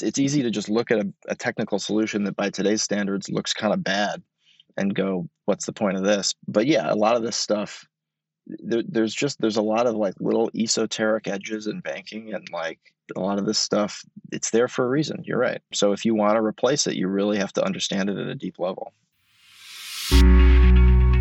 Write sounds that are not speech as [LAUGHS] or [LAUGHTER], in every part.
it's easy to just look at a, a technical solution that by today's standards looks kind of bad and go, what's the point of this? But yeah, a lot of this stuff, there, there's just, there's a lot of like little esoteric edges in banking and like a lot of this stuff, it's there for a reason. You're right. So if you want to replace it, you really have to understand it at a deep level.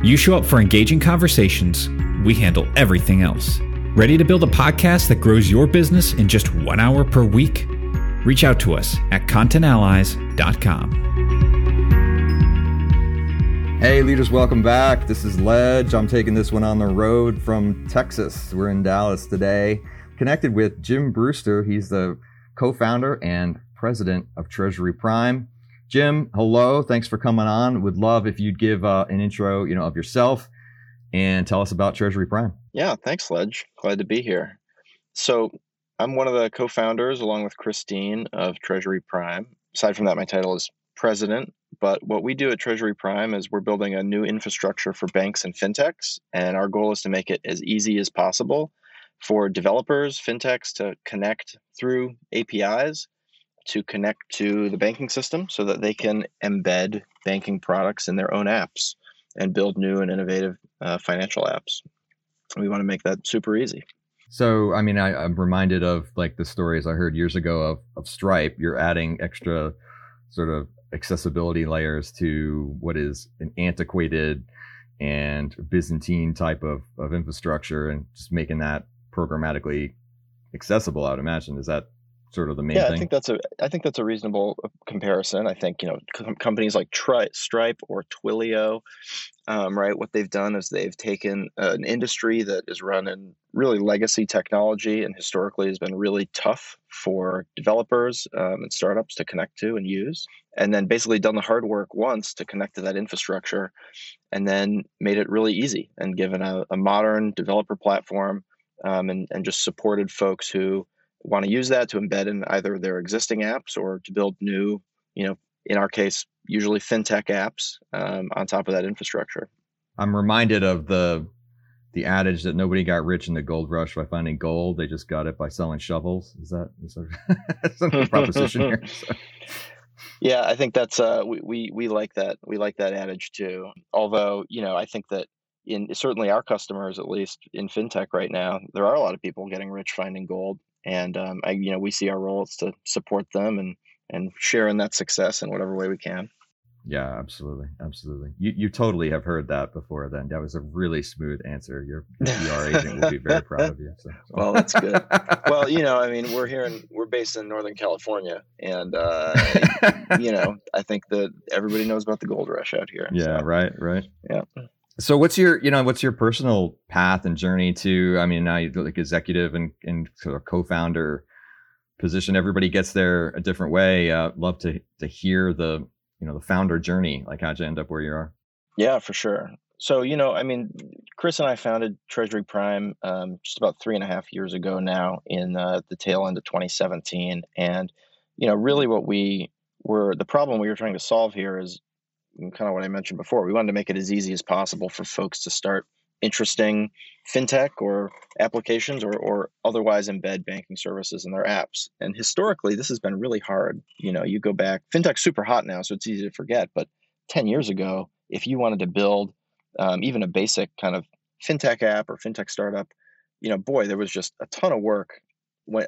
You show up for engaging conversations, we handle everything else. Ready to build a podcast that grows your business in just one hour per week? Reach out to us at contentallies.com. Hey, leaders, welcome back. This is Ledge. I'm taking this one on the road from Texas. We're in Dallas today, connected with Jim Brewster. He's the co founder and president of Treasury Prime. Jim, hello. Thanks for coming on. Would love if you'd give uh, an intro, you know, of yourself and tell us about Treasury Prime. Yeah, thanks, Ledge. Glad to be here. So, I'm one of the co-founders, along with Chris Dean, of Treasury Prime. Aside from that, my title is president. But what we do at Treasury Prime is we're building a new infrastructure for banks and fintechs, and our goal is to make it as easy as possible for developers, fintechs to connect through APIs to connect to the banking system so that they can embed banking products in their own apps and build new and innovative uh, financial apps. We want to make that super easy. So, I mean, I, am reminded of like the stories I heard years ago of, of Stripe. You're adding extra sort of accessibility layers to what is an antiquated and Byzantine type of, of infrastructure and just making that programmatically accessible, I would imagine. Is that sort of the main yeah, thing? I think that's a I think that's a reasonable uh, comparison. I think you know com- companies like Tri- Stripe or Twilio, um, right? What they've done is they've taken uh, an industry that is run in really legacy technology and historically has been really tough for developers um, and startups to connect to and use, and then basically done the hard work once to connect to that infrastructure, and then made it really easy and given a, a modern developer platform um, and and just supported folks who want to use that to embed in either their existing apps or to build new, you know, in our case, usually fintech apps um, on top of that infrastructure. I'm reminded of the the adage that nobody got rich in the gold rush by finding gold; they just got it by selling shovels. Is that is there [LAUGHS] a proposition here? [LAUGHS] So. Yeah, I think that's uh, we, we we like that. We like that adage too. Although you know, I think that in certainly our customers, at least in fintech right now, there are a lot of people getting rich finding gold and um, I, you know, we see our role is to support them and and share in that success in whatever way we can. Yeah, absolutely, absolutely. You you totally have heard that before. Then that was a really smooth answer. Your PR agent will be very proud of you. So, so. [LAUGHS] Well, that's good. well, you know, I mean, we're here in we're based in Northern California, and uh, [LAUGHS] you know, I think that everybody knows about the gold rush out here. Yeah, so. right, right. Yeah. So what's your, you know, what's your personal path and journey to, I mean, now you're like executive and, and sort of co-founder position. Everybody gets there a different way. Uh, love to, to hear the, you know, the founder journey. Like how'd you end up where you are? Yeah, for sure. So, you know, I mean, Chris and I founded Treasury Prime um, just about three and a half years ago now in uh, the tail end of 2017. And, you know, really what we were, the problem we were trying to solve here is kind of what I mentioned before. We wanted to make it as easy as possible for folks to start interesting fintech or applications or, or otherwise embed banking services in their apps. And historically, this has been really hard. You know, you go back, fintech's super hot now, so it's easy to forget. But 10 years ago, if you wanted to build um, even a basic kind of fintech app or fintech startup, you know, boy, there was just a ton of work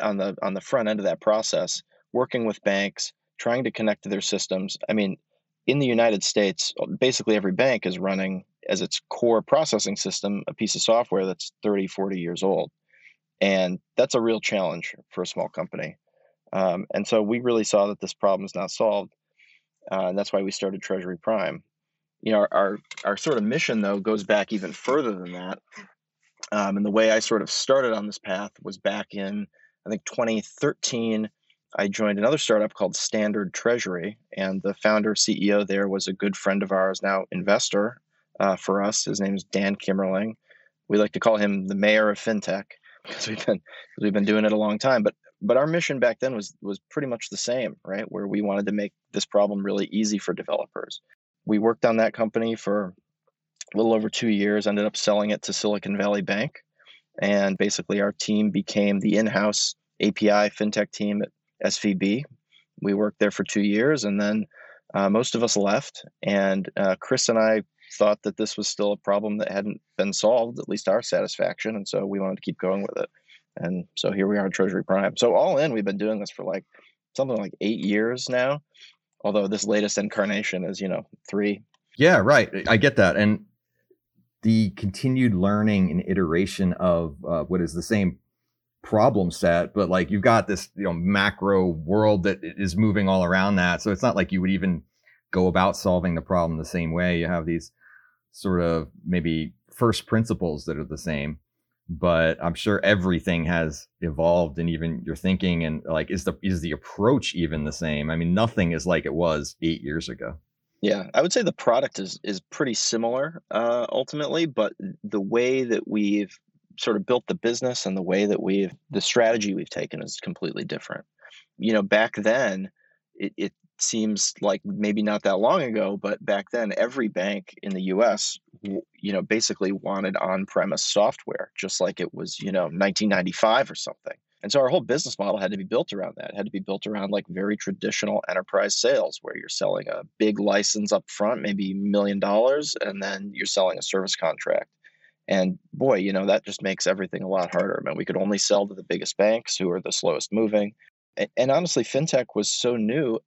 on the on the front end of that process, working with banks, trying to connect to their systems. I mean, in the United States, basically every bank is running as its core processing system a piece of software that's 30, 40 years old. And that's a real challenge for a small company. Um, and so we really saw that this problem is not solved. Uh, and that's why we started Treasury Prime. You know, our, our, our, sort of mission, though, goes back even further than that. Um, and the way I sort of started on this path was back in, I think, 2013 I joined another startup called Standard Treasury, and the founder CEO there was a good friend of ours, now investor uh, for us. His name is Dan Kimerling. We like to call him the mayor of fintech because we've been because we've been doing it a long time. But but our mission back then was was pretty much the same, right? Where we wanted to make this problem really easy for developers. We worked on that company for a little over two years. Ended up selling it to Silicon Valley Bank, and basically our team became the in-house API fintech team at SVB. We worked there for two years, and then uh, most of us left. And uh, Chris and I thought that this was still a problem that hadn't been solved, at least our satisfaction, and so we wanted to keep going with it. And so here we are at Treasury Prime. So all in, we've been doing this for like something like eight years now. Although this latest incarnation is, you know, three. Yeah, right. I get that, and the continued learning and iteration of uh, what is the same problem set, but like you've got this, you know, macro world that is moving all around that. So it's not like you would even go about solving the problem the same way. You have these sort of maybe first principles that are the same, but I'm sure everything has evolved and even your thinking and like is the is the approach even the same? I mean, nothing is like it was eight years ago. Yeah, I would say the product is is pretty similar uh, ultimately, but the way that we've sort of built the business and the way that we've the strategy we've taken is completely different. You know, back then it, it seems like maybe not that long ago, but back then every bank in the U.S. you know basically wanted on-premise software, just like it was you know 1995 or something. And so our whole business model had to be built around that. It had to be built around like very traditional enterprise sales, where you're selling a big license up front, maybe million dollars, and then you're selling a service contract. And boy, you know, that just makes everything a lot harder. I mean, we could only sell to the biggest banks who are the slowest moving. And, honestly, fintech was so new,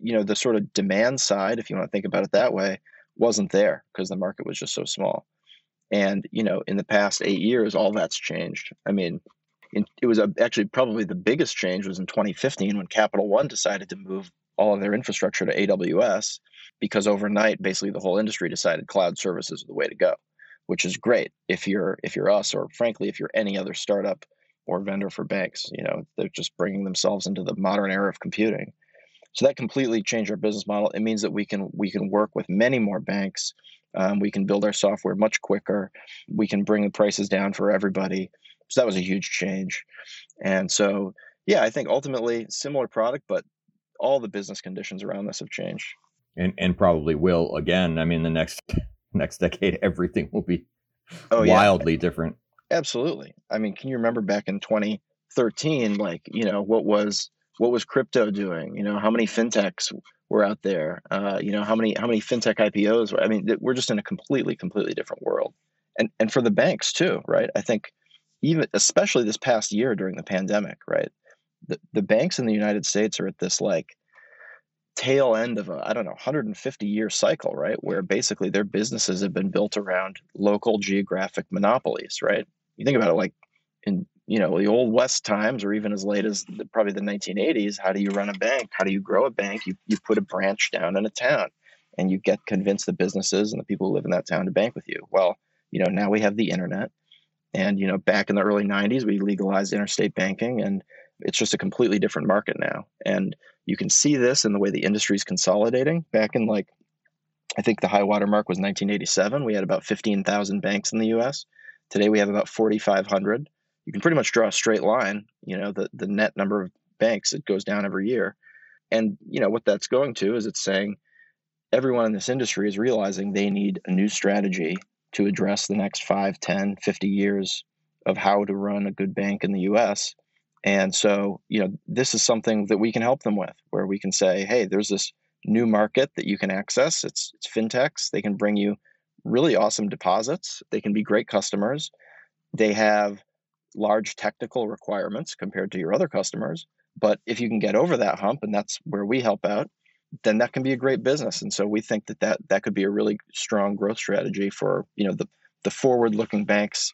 you know, the sort of demand side, if you want to think about it that way, wasn't there because the market was just so small. And, you know, in the past eight years, all that's changed. I mean, it was actually probably the biggest change was in 2015 when Capital One decided to move all of their infrastructure to AWS because overnight, basically the whole industry decided cloud services are the way to go which is great if you're if you're us or frankly if you're any other startup or vendor for banks you know they're just bringing themselves into the modern era of computing. So that completely changed our business model. It means that we can we can work with many more banks. Um, we can build our software much quicker. We can bring the prices down for everybody. So that was a huge change. And so yeah i think ultimately similar product but all the business conditions around this have changed. And and probably will again. I mean the next next decade, [LAUGHS] everything will be oh, wildly yeah. different. Absolutely. I mean, can you remember back in 2013, like, you know, what was what was crypto doing? You know, how many fintechs were out there? Uh, you know, how many how many fintech IPOs? Were, I mean, we're just in a completely completely different world, and and for the banks too, right? I think even especially this past year during the pandemic, right? The the banks in the United States are at this like tail end of a I don't know 150 year cycle, right? Where basically their businesses have been built around local geographic monopolies, right? You think about it like in you know the old west times or even as late as the, probably the 1980s how do you run a bank? How do you grow a bank? You, you put a branch down in a town and you get convince the businesses and the people who live in that town to bank with you. Well you know now we have the internet and you know back in the early 90s we legalized interstate banking and it's just a completely different market now. And you can see this in the way the industry is consolidating. Back in like, I think the high water mark was 1987. We had about 15,000 banks in the U.S. Today we have about 4,500. You can pretty much draw a straight line. You know, the the net number of banks it goes down every year, and you know what that's going to is it's saying everyone in this industry is realizing they need a new strategy to address the next 5 10 50 years of how to run a good bank in the us and so, you know, this is something that we can help them with, where we can say, hey, there's this new market that you can access. It's, it's fintechs. They can bring you really awesome deposits. They can be great customers. They have large technical requirements compared to your other customers. But if you can get over that hump, and that's where we help out, then that can be a great business. And so we think that that, that could be a really strong growth strategy for you know the the forward looking banks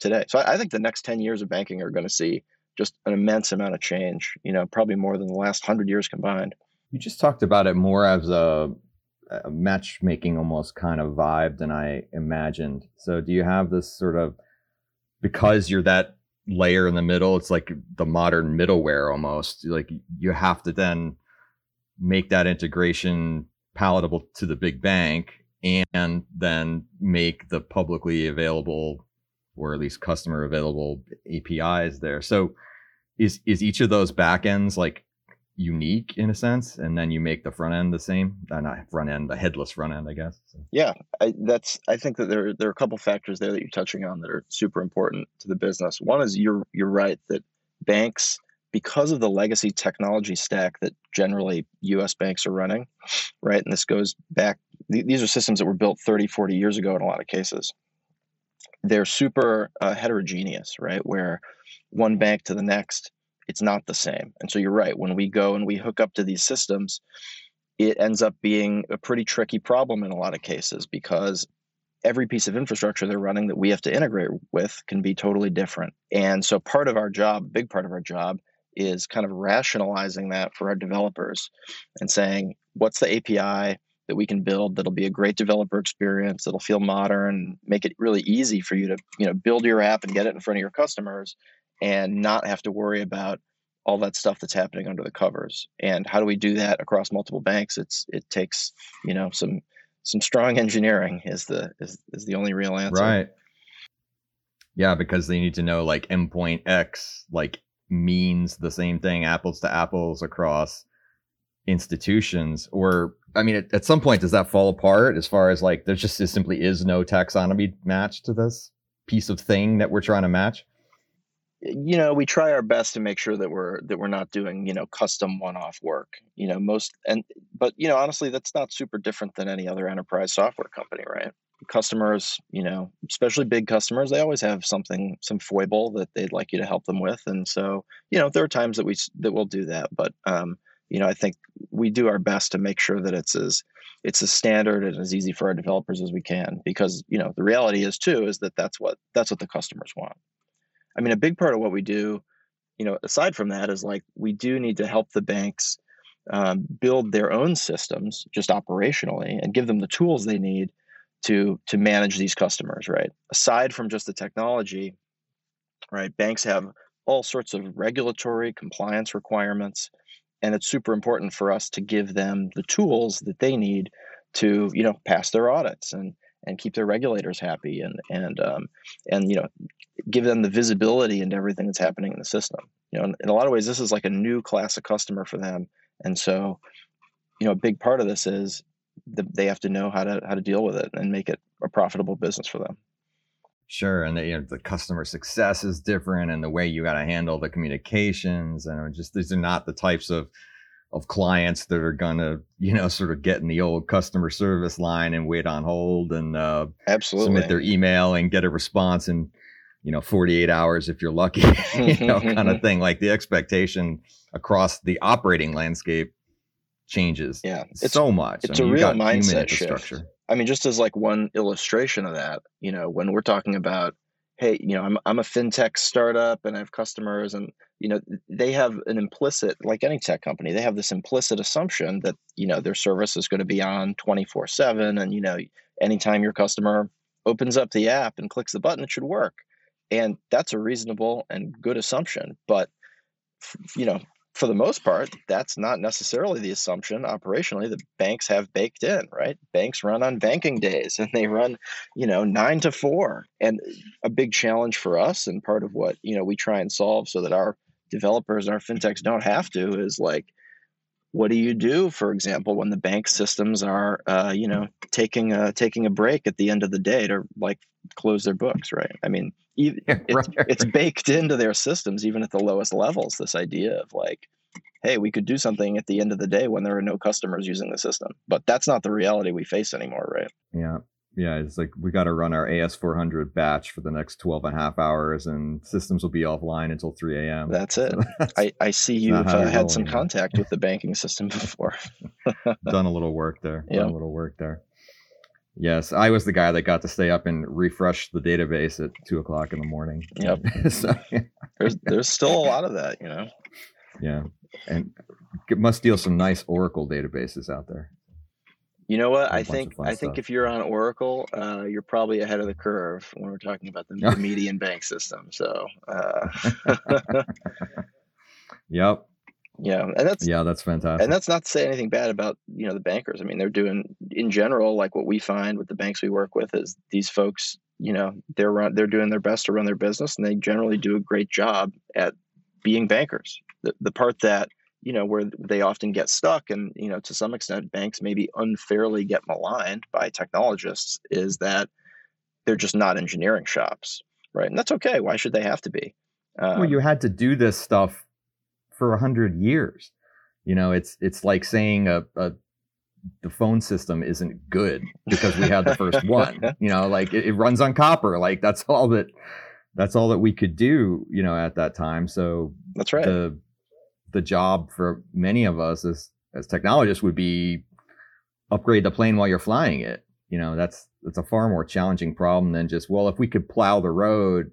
today. So I, I think the next ten years of banking are going to see just an immense amount of change, you know, probably more than the last hundred years combined. You just talked about it more as a, a, matchmaking almost kind of vibe than I imagined. So do you have this sort of because you're that layer in the middle. It's like the modern middleware almost. Like you have to then make that integration palatable to the big bank and then make the publicly available or at least customer available APIs there. So is is each of those backends like unique in a sense and then you make the front end the same? Not front end the headless front end i guess. So. yeah I, that's i think that there, there are a couple factors there that you're touching on that are super important to the business. One is you're you're right that banks because of the legacy technology stack that generally us banks are running right and this goes back these are systems that were built 30 40 years ago in a lot of cases. They're super uh, heterogeneous right where one bank to the next it's not the same. And so you're right. When we go and we hook up to these systems, it ends up being a pretty tricky problem in a lot of cases because every piece of infrastructure they're running that we have to integrate with can be totally different. And so part of our job, big part of our job, is kind of rationalizing that for our developers and saying, what's the API that we can build that'll be a great developer experience, that'll feel modern, make it really easy for you to, you know, build your app and get it in front of your customers and not have to worry about all that stuff that's happening under the covers. And how do we do that across multiple banks? It's it takes you know some some strong engineering is the is, is the only real answer. Right. Yeah, because they need to know like endpoint X like means the same thing apples to apples across institutions or I mean at, at some point does that fall apart as far as like there just simply is no taxonomy match to this piece of thing that we're trying to match? You know we try our best to make sure that we're that we're not doing you know custom one-off work you know most and but you know honestly that's not super different than any other enterprise software company right? Customers you know especially big customers they always have something some foible that they'd like you to help them with and so you know there are times that we that we'll do that but um you know i think we do our best to make sure that it's as it's as standard and as easy for our developers as we can because you know the reality is too is that that's what that's what the customers want I mean, a big part of what we do, you know, aside from that, is like we do need to help the banks um, build their own systems just operationally and give them the tools they need to to manage these customers. Right. Aside from just the technology, right? Banks have all sorts of regulatory compliance requirements, and it's super important for us to give them the tools that they need to, you know, pass their audits and and keep their regulators happy and and um, and you know give them the visibility into everything that's happening in the system. You know, in, a lot of ways, this is like a new class of customer for them, and so you know a big part of this is the, they have to know how to how to deal with it and make it a profitable business for them. Sure, and the, you know the customer success is different, and the way you got to handle the communications, and just these are not the types of of clients that are gonna you know sort of get in the old customer service line and wait on hold and uh, absolutely submit their email and get a response in you know 48 hours if you're lucky [LAUGHS] you know kind of mm-hmm. thing. Like the expectation across the operating landscape changes yeah it's so much. It's I mean, a real mindset shift. i mean just as like one illustration of that you know when we're talking about hey you know i'm, I'm a fintech startup and i have customers and you know they have an implicit like any tech company they have this implicit assumption that you know their service is going to be on 24 7 and you know anytime your customer opens up the app and clicks the button it should work and that's a reasonable and good assumption but you know for the most part that's not necessarily the assumption operationally that banks have baked in right? Banks run on banking days and they run you know 9 to 4 and a big challenge for us and part of what you know we try and solve so that our developers and our fintechs don't have to is like what do you do for example when the bank systems are uh, you know taking a taking a break at the end of the day to like close their books right? I mean [LAUGHS] even, yeah, it's, right. it's baked into their systems even at the lowest levels this idea of like hey we could do something at the end of the day when there are no customers using the system but that's not the reality we face anymore right yeah yeah, it's like we got to run our AS400 batch for the next 12 and a half hours, and systems will be offline until 3 a.m. That's it. So [LAUGHS] that's, I, I see you've uh, had some contact with the banking system [LAUGHS] before. Done a little work there. Yeah. Done a little work there. Yes, I was the guy that got to stay up and refresh the database at two o'clock in the morning. Yep. [LAUGHS] so, yeah. [LAUGHS] there's there's still a lot of that, you know. Yeah, and it must deal some nice Oracle databases out there. You know what? I think I think stuff. if you're on Oracle, uh, you're probably ahead of the curve when we're talking about the, the [LAUGHS] median bank system. So, uh, yep. Yeah, and that's yeah, that's fantastic. And that's not to say anything bad about you know the bankers. I mean, they're doing in general like what we find with the banks we work with is these folks. You know, they're run, they're doing their best to run their business, and they generally do a great job at being bankers. The the part that you know where they often get stuck and you know to some extent banks maybe unfairly get maligned by technologists is that they're just not engineering shops right and that's okay why should they have to be um, well you had to do this stuff for a hundred years you know it's it's like saying a, a the phone system isn't good because we had the first [LAUGHS] one you know like it, it runs on copper like that's all that that's all that we could do you know at that time so that's right the the job for many of us as as technologists would be upgrade the plane while you're flying it. You know, that's that's a far more challenging problem than just well, if we could plow the road,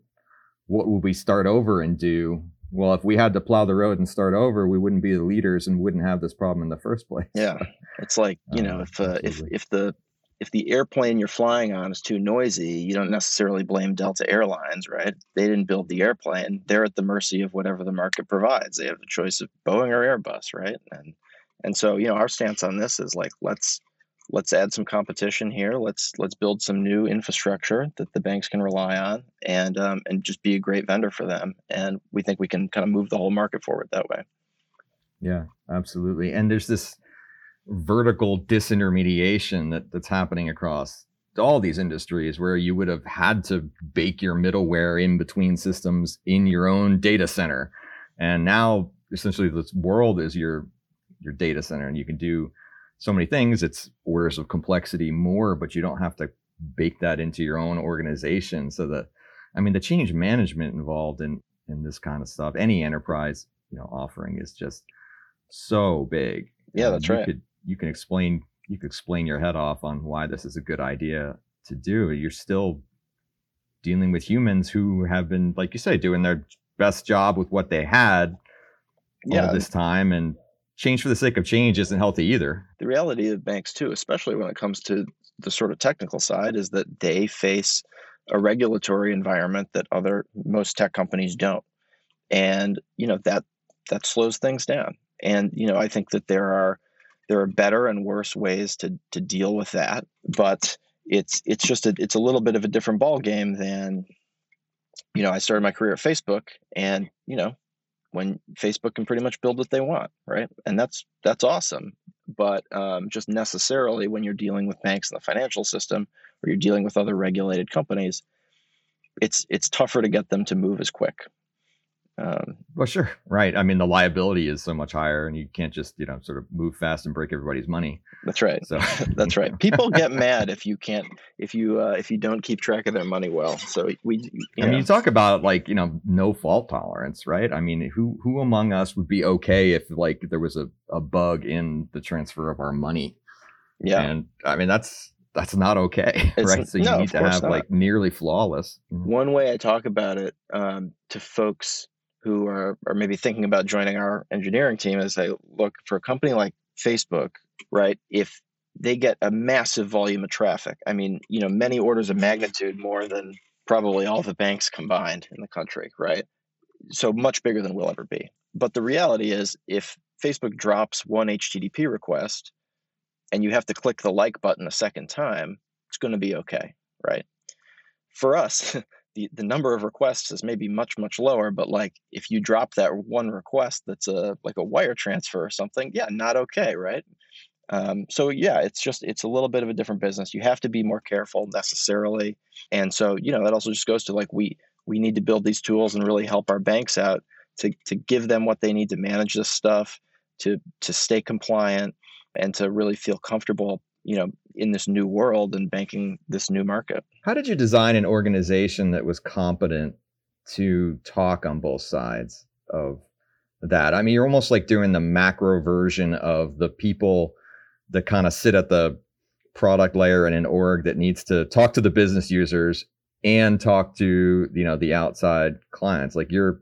what would we start over and do? Well, if we had to plow the road and start over, we wouldn't be the leaders and wouldn't have this problem in the first place. Yeah, it's like you know, uh, if uh, if if the if the airplane you're flying on is too noisy, you don't necessarily blame Delta Airlines, right? They didn't build the airplane. They're at the mercy of whatever the market provides. They have the choice of Boeing or Airbus, right? And and so, you know, our stance on this is like let's let's add some competition here. Let's let's build some new infrastructure that the banks can rely on, and um, and just be a great vendor for them. And we think we can kind of move the whole market forward that way. Yeah, absolutely. And there's this vertical disintermediation that, that's happening across all these industries where you would have had to bake your middleware in between systems in your own data center and now essentially this world is your your data center and you can do so many things it's orders of complexity more but you don't have to bake that into your own organization so that i mean the change management involved in in this kind of stuff any enterprise you know offering is just so big yeah that's right could, you can explain you can explain your head off on why this is a good idea to do. You're still dealing with humans who have been, like you say, doing their best job with what they had yeah. all this time and change for the sake of change isn't healthy either. The reality of banks too, especially when it comes to the sort of technical side, is that they face a regulatory environment that other most tech companies don't. And, you know, that that slows things down. And, you know, I think that there are there are better and worse ways to to deal with that, but it's it's just a it's a little bit of a different ball game than you know, I started my career at Facebook and, you know, when Facebook can pretty much build what they want, right? And that's that's awesome. But um, just necessarily when you're dealing with banks in the financial system or you're dealing with other regulated companies, it's it's tougher to get them to move as quick. Um, well, sure, right. I mean, the liability is so much higher, and you can't just you know sort of move fast and break everybody's money. That's right. So [LAUGHS] that's right. People get [LAUGHS] mad if you can't if you uh, if you don't keep track of their money well. So we. I know. mean, you talk about like you know no fault tolerance, right? I mean, who who among us would be okay if like there was a, a bug in the transfer of our money? Yeah, and I mean that's that's not okay, [LAUGHS] it's, right? So you no, need to have not. like nearly flawless. One way I talk about it um, to folks who are, are maybe thinking about joining our engineering team is say, look, for a company like Facebook, right, if they get a massive volume of traffic, I mean, you know, many orders of magnitude more than probably all the banks combined in the country, right? So much bigger than we'll ever be. But the reality is, if Facebook drops one HTTP request and you have to click the like button a second time, it's going to be okay, right? For us, [LAUGHS] the, the number of requests is maybe much much lower but like if you drop that one request that's a like a wire transfer or something yeah not okay right? Um, so yeah it's just it's a little bit of a different business. You have to be more careful necessarily. And so you know that also just goes to like we we need to build these tools and really help our banks out to to give them what they need to manage this stuff to to stay compliant and to really feel comfortable you know in this new world and banking this new market. How did you design an organization that was competent to talk on both sides of that? I mean you're almost like doing the macro version of the people that kind of sit at the product layer in an org that needs to talk to the business users and talk to you know the outside clients. Like you're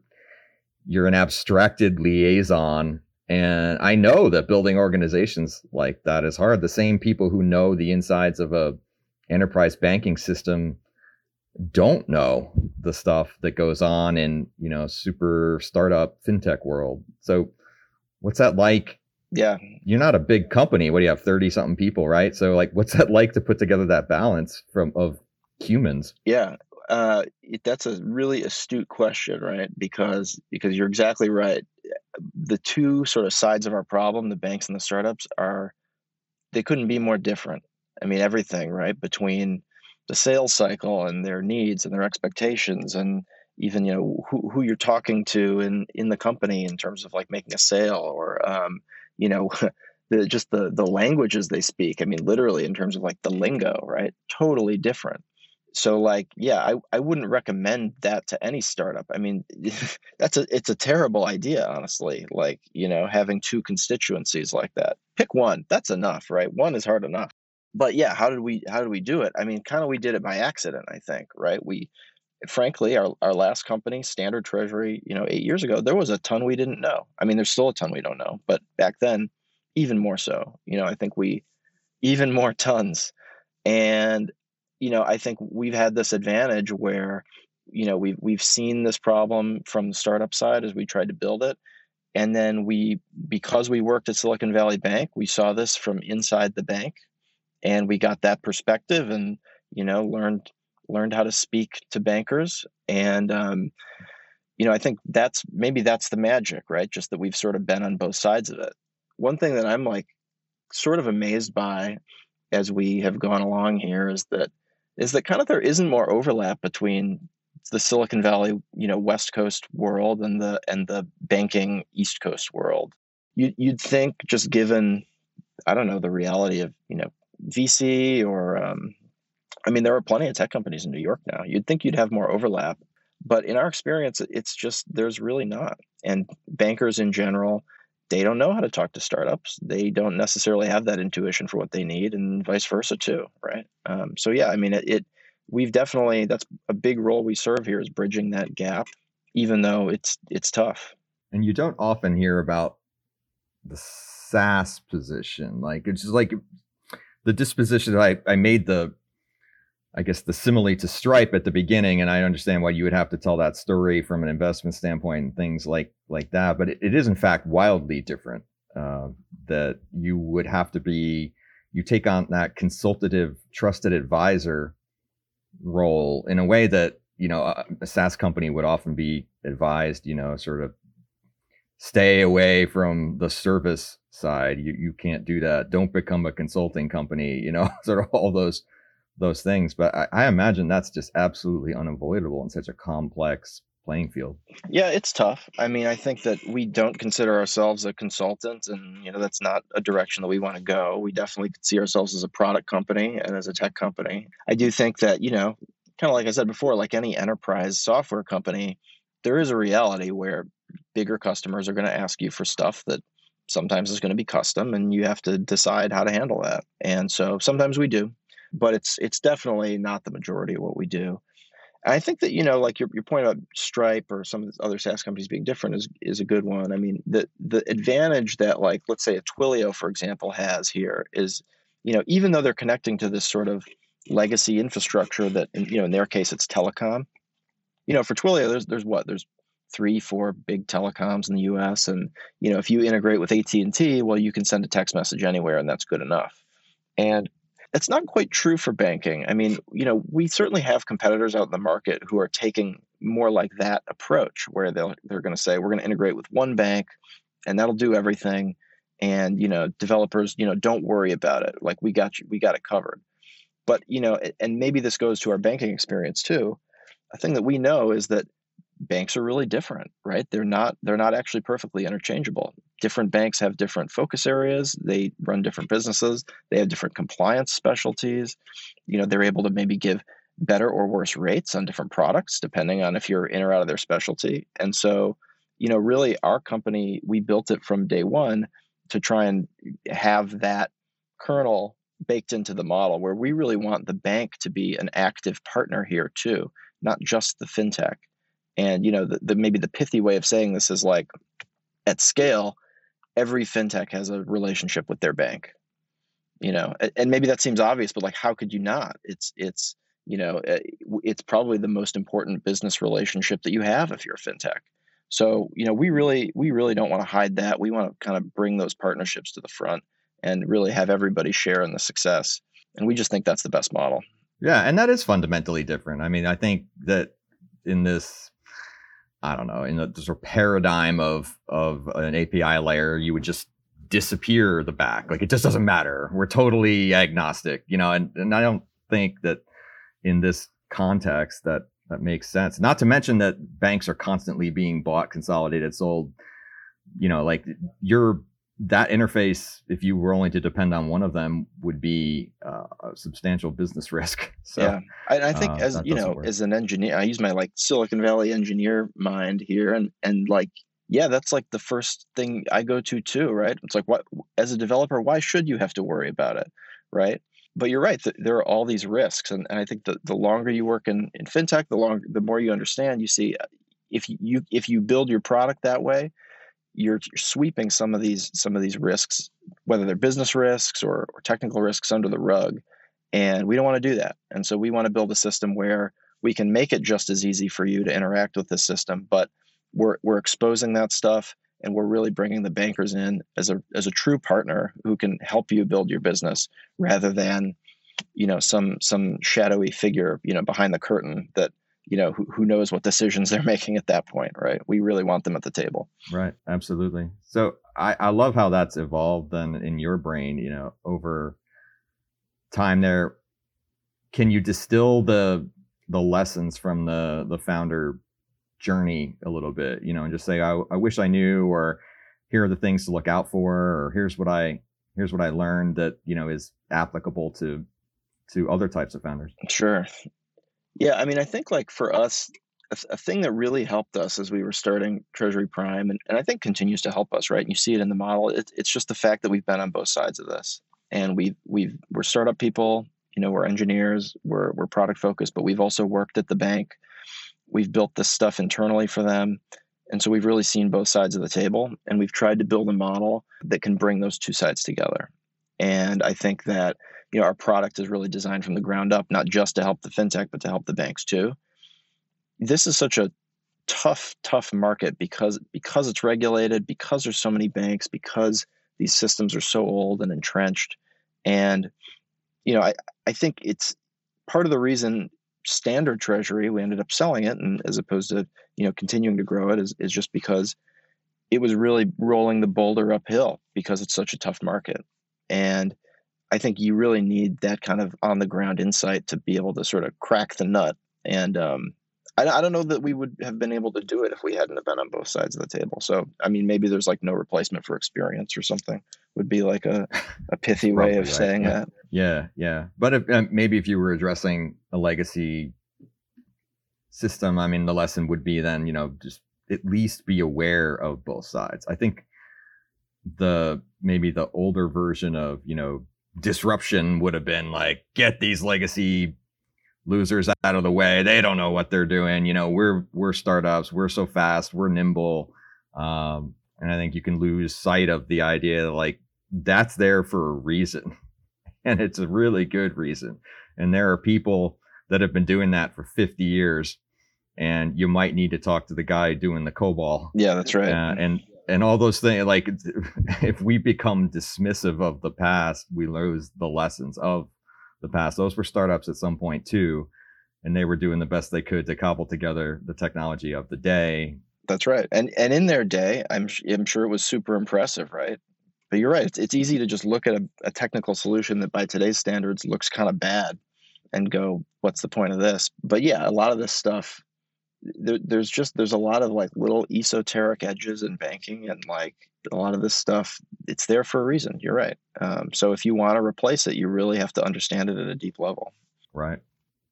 you're an abstracted liaison And I know that building organizations like that is hard. The same people who know the insides of a enterprise banking system don't know the stuff that goes on in, you know, super startup fintech world. So what's that like? Yeah. You're not a big company. What do you have? 30 something people, right? So like what's that [LAUGHS] like to put together that balance from of humans? Yeah. Uh, that's a really astute question, right? Because because you're exactly right. The two sort of sides of our problem, the banks and the startups, are they couldn't be more different. I mean, everything, right? Between the sales cycle and their needs and their expectations and even you know who, who you're talking to in in the company in terms of like making a sale or um, you know [LAUGHS] the just the the languages they speak i mean literally in terms of like the lingo right totally different so like yeah i, I wouldn't recommend that to any startup. I mean [LAUGHS] that's a it's a terrible idea honestly like you know having two constituencies like that. Pick one that's enough right? One is hard enough. But yeah how did we how did we do it? I mean kind of we did it by accident i think right? We frankly our, our last company standard treasury you know eight years ago there was a ton we didn't know. I mean there's still a ton we don't know but back then even more so you know i think we even more tons. And you know, I think we've had this advantage where, you know, we've we've seen this problem from the startup side as we tried to build it. And then we because we worked at Silicon Valley Bank, we saw this from inside the bank and we got that perspective and, you know, learned learned how to speak to bankers. And um, you know, I think that's maybe that's the magic, right? Just that we've sort of been on both sides of it. One thing that I'm like sort of amazed by as we have gone along here is that is that kind of there isn't more overlap between the Silicon Valley, you know, West Coast world and the and the banking East Coast world. You, you'd think, just given, I don't know, the reality of you know VC or, um, I mean, there are plenty of tech companies in New York now. You'd think you'd have more overlap, but in our experience, it's just there's really not. And bankers in general, they don't know how to talk to startups. They don't necessarily have that intuition for what they need, and vice versa too, right? Um, so yeah, I mean, it, it. We've definitely that's a big role we serve here is bridging that gap, even though it's it's tough. And you don't often hear about the SaaS position, like it's just like the disposition. That I I made the I guess the simile to Stripe at the beginning, and I understand why you would have to tell that story from an investment standpoint and things like like that. But it, it is in fact wildly different. Uh, that you would have to be you take on that consultative, trusted advisor role in a way that you know a, a SaaS company would often be advised. You know, sort of stay away from the service side. You you can't do that. Don't become a consulting company. You know, [LAUGHS] sort of all those those things. But I, I imagine that's just absolutely unavoidable in such a complex playing field. Yeah, it's tough. I mean, I think that we don't consider ourselves a consultant, and you know that's not a direction that we want to go. We definitely see ourselves as a product company and as a tech company. I do think that you know, kind of like I said before, like any enterprise software company, there is a reality where bigger customers are going to ask you for stuff that sometimes is going to be custom, and you have to decide how to handle that. And so sometimes we do, but it's it's definitely not the majority of what we do. And I think that you know, like your your point about Stripe or some of the other SaaS companies being different is is a good one. I mean, the the advantage that like let's say a Twilio, for example, has here is, you know, even though they're connecting to this sort of legacy infrastructure that, you know, in their case it's telecom. You know, for Twilio, there's there's what there's three, four big telecoms in the U.S. And you know, if you integrate with AT and T, well, you can send a text message anywhere, and that's good enough. And it's not quite true for banking. I mean, you know, we certainly have competitors out in the market who are taking more like that approach, where they'll they're going to say we're going to integrate with one bank, and that'll do everything. And you know, developers, you know, don't worry about it. Like we got you, we got it covered. But you know, and maybe this goes to our banking experience too. A thing that we know is that banks are really different, right? They're not they're not actually perfectly interchangeable. Different banks have different focus areas, they run different businesses, they have different compliance specialties. You know, they're able to maybe give better or worse rates on different products depending on if you're in or out of their specialty. And so, you know, really our company, we built it from day 1 to try and have that kernel baked into the model where we really want the bank to be an active partner here too, not just the fintech. And you know, the, the maybe the pithy way of saying this is like at scale, every fintech has a relationship with their bank. You know, and maybe that seems obvious, but like, how could you not? It's it's you know, eh, it's probably the most important business relationship that you have if you're a fintech. So, you know, we really we really don't want to hide that. We want to kind of bring those partnerships to the front and really have everybody share in the success. And we just think that's the best model. Yeah, and that is fundamentally different. I mean, I think that in this I don't know, in the sort of paradigm of of an API layer, you would just disappear the back. Like it just doesn't matter. We're totally agnostic, you know, and, and I don't think that in this context that that makes sense. Not to mention that banks are constantly being bought, consolidated, sold. You know, like your that interface, if you were only to depend on one of them, would be uh, a substantial business [LAUGHS] risk. So, yeah, I, I think uh, as you know, work. as an engineer, I use my like Silicon Valley engineer mind here, and and like yeah, that's like the first thing I go to too, right? It's like what as a developer, why should you have to worry about it, right? but you're right. There are all these risks, and, and I think that the longer you work in, in fintech, the longer, the more you understand. You see, uh, if you if you build your product that way, you're, sweeping some of these some of these risks, whether they're business risks or, or technical risks, under the rug, and we don't want to do that. And so we want to build a system where we can make it just as easy for you to interact with this system, but we're we're exposing that stuff and we're really bringing the bankers in as a as a true partner who can help you build your business rather than you know some some shadowy figure you know behind the curtain that you know who, who knows what decisions they're [LAUGHS] making at that point right we really want them at the table right absolutely so i i love how that's evolved then in your brain you know over time there can you distill the the lessons from the the founder journey a little bit, you know, and just say, I, I wish I knew, or here are the things to look out for, or here's what I, here's what I learned that, you know, is applicable to, to other types of founders. Sure. Yeah. I mean, I think like for us, a, a thing that really helped us as we were starting Treasury Prime, and, and I think continues to help us, right? And you see it in the model. It, it's just the fact that we've been on both sides of this, and we we've we're startup people. You know, we're engineers, we're we're product focused, but we've also worked at the bank We've built this stuff internally for them. And so we've really seen both sides of the table and we've tried to build a model that can bring those two sides together. And I think that, you know, our product is really designed from the ground up, not just to help the fintech, but to help the banks too. This is such a tough, tough market because because it's regulated, because there's so many banks, because these systems are so old and entrenched. And, you know, I, I think it's part of the reason standard treasury we ended up selling it and as opposed to you know continuing to grow it is, is just because it was really rolling the boulder uphill because it's such a tough market and i think you really need that kind of on the ground insight to be able to sort of crack the nut and um, I, I, don't know that we would have been able to do it if we hadn't been on both sides of the table. So, I mean, maybe there's like no replacement for experience or something would be like a, a [LAUGHS] pithy way of right. saying yeah. that. Yeah. Yeah. But if, uh, maybe if you were addressing a legacy system, I mean, the lesson would be then, you know, just at least be aware of both sides. I think the, maybe the older version of, you know, disruption would have been like, get these legacy losers out of the way. They don't know what they're doing. You know, we're we're startups. We're so fast. We're nimble. Um, and I think you can lose sight of the idea like that's there for a reason, [LAUGHS] and it's a really good reason. And there are people that have been doing that for 50 years, and you might need to talk to the guy doing the COBOL. Yeah, that's right. Uh, and and all those things like [LAUGHS] if we become dismissive of the past we lose the lessons of the past. Those were startups at some point too, and they were doing the best they could to cobble together the technology of the day. That's right, and and in their day, I'm I'm sure it was super impressive, right? But you're right; it's, it's easy to just look at a, a technical solution that by today's standards looks kind of bad, and go, "What's the point of this?" But yeah, a lot of this stuff there, there's just there's a lot of like little esoteric edges in banking and like a lot of this stuff it's there for a reason you're right. Um, so if you want to replace it you really have to understand it at a deep level. Right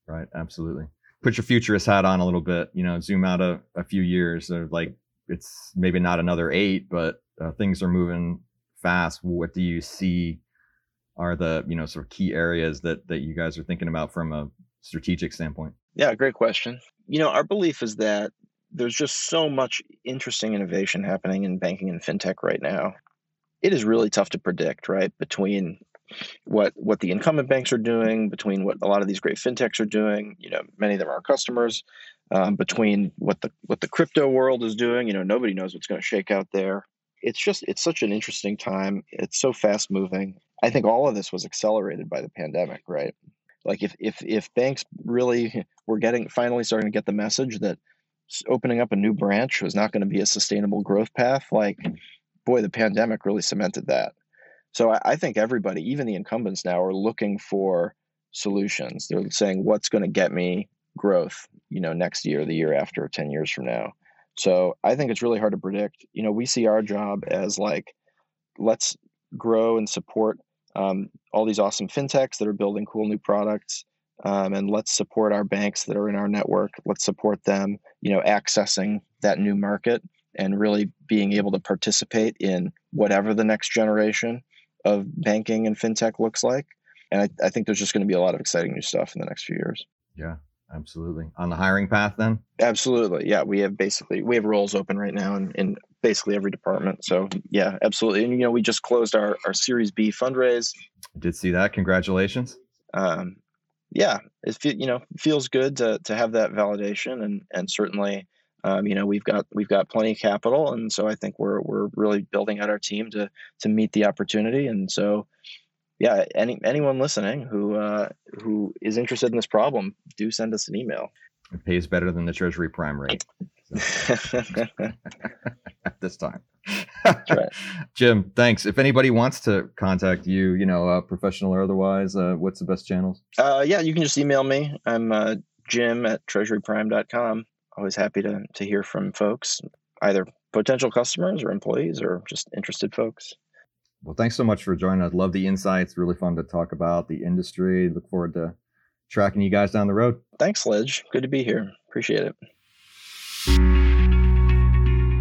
right absolutely. Put your futurist hat on a little bit you know zoom out a, a few years or like it's maybe not another eight but uh, things are moving fast. What do you see are the you know sort of key areas that that you guys are thinking about from a strategic standpoint yeah great question you know our belief is that there's just so much interesting innovation happening in banking and fintech right now. it is really tough to predict, right? Between what what the incumbent banks are doing, between what a lot of these great fintechs are doing, you know, many of them are customers, um, between what the what the crypto world is doing, you know, nobody knows what's going to shake out there. It's just it's such an interesting time. It's so fast moving. I think all of this was accelerated by the pandemic, right? Like if if if banks really were getting finally starting to get the message that opening up a new branch was not going to be a sustainable growth path, like boy, the pandemic really cemented that. So I, I think everybody, even the incumbents now, are looking for solutions. They're saying, what's going to get me growth, you know, next year, the year after, 10 years from now. So I think it's really hard to predict. You know, we see our job as like, let's grow and support um, all these awesome fintechs that are building cool new products. Um, and let's support our banks that are in our network. Let's support them, you know, accessing that new market and really being able to participate in whatever the next generation of banking and fintech looks like. And I, I think there's just going to be a lot of exciting new stuff in the next few years. Yeah, absolutely. On the hiring path, then? Absolutely. Yeah, we have basically we have roles open right now in, in basically every department. So yeah, absolutely. And you know, we just closed our our Series B fundraise. Did see that. Congratulations. Um, yeah, it you know feels good to to have that validation and and certainly um, you know we've got we've got plenty of capital, and so I think we're we're really building out our team to to meet the opportunity. And so, yeah, any anyone listening who uh, who is interested in this problem, do send us an email. It pays better than the Treasury Prime rate. At [LAUGHS] [LAUGHS] [LAUGHS] this time. right. [LAUGHS] Jim, thanks. If anybody wants to contact you, you know, uh, professional or otherwise, uh, what's the best channels? Uh, yeah, you can just email me. I'm uh, jim at treasuryprime.com always happy to to hear from folks, either potential customers or employees or just interested folks. Well, thanks so much for joining us. Love the insights. Really fun to talk about the industry. Look forward to tracking you guys down the road. Thanks, Lidge. Good to be here. Appreciate it.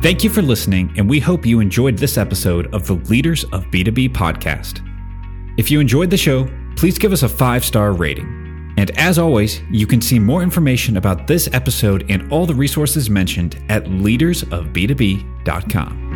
Thank you for listening, and we hope you enjoyed this episode of the Leaders of B2B podcast. If you enjoyed the show, please give us a five star rating. And as always, you can see more information about this episode and all the resources mentioned at leadersofb2b.com.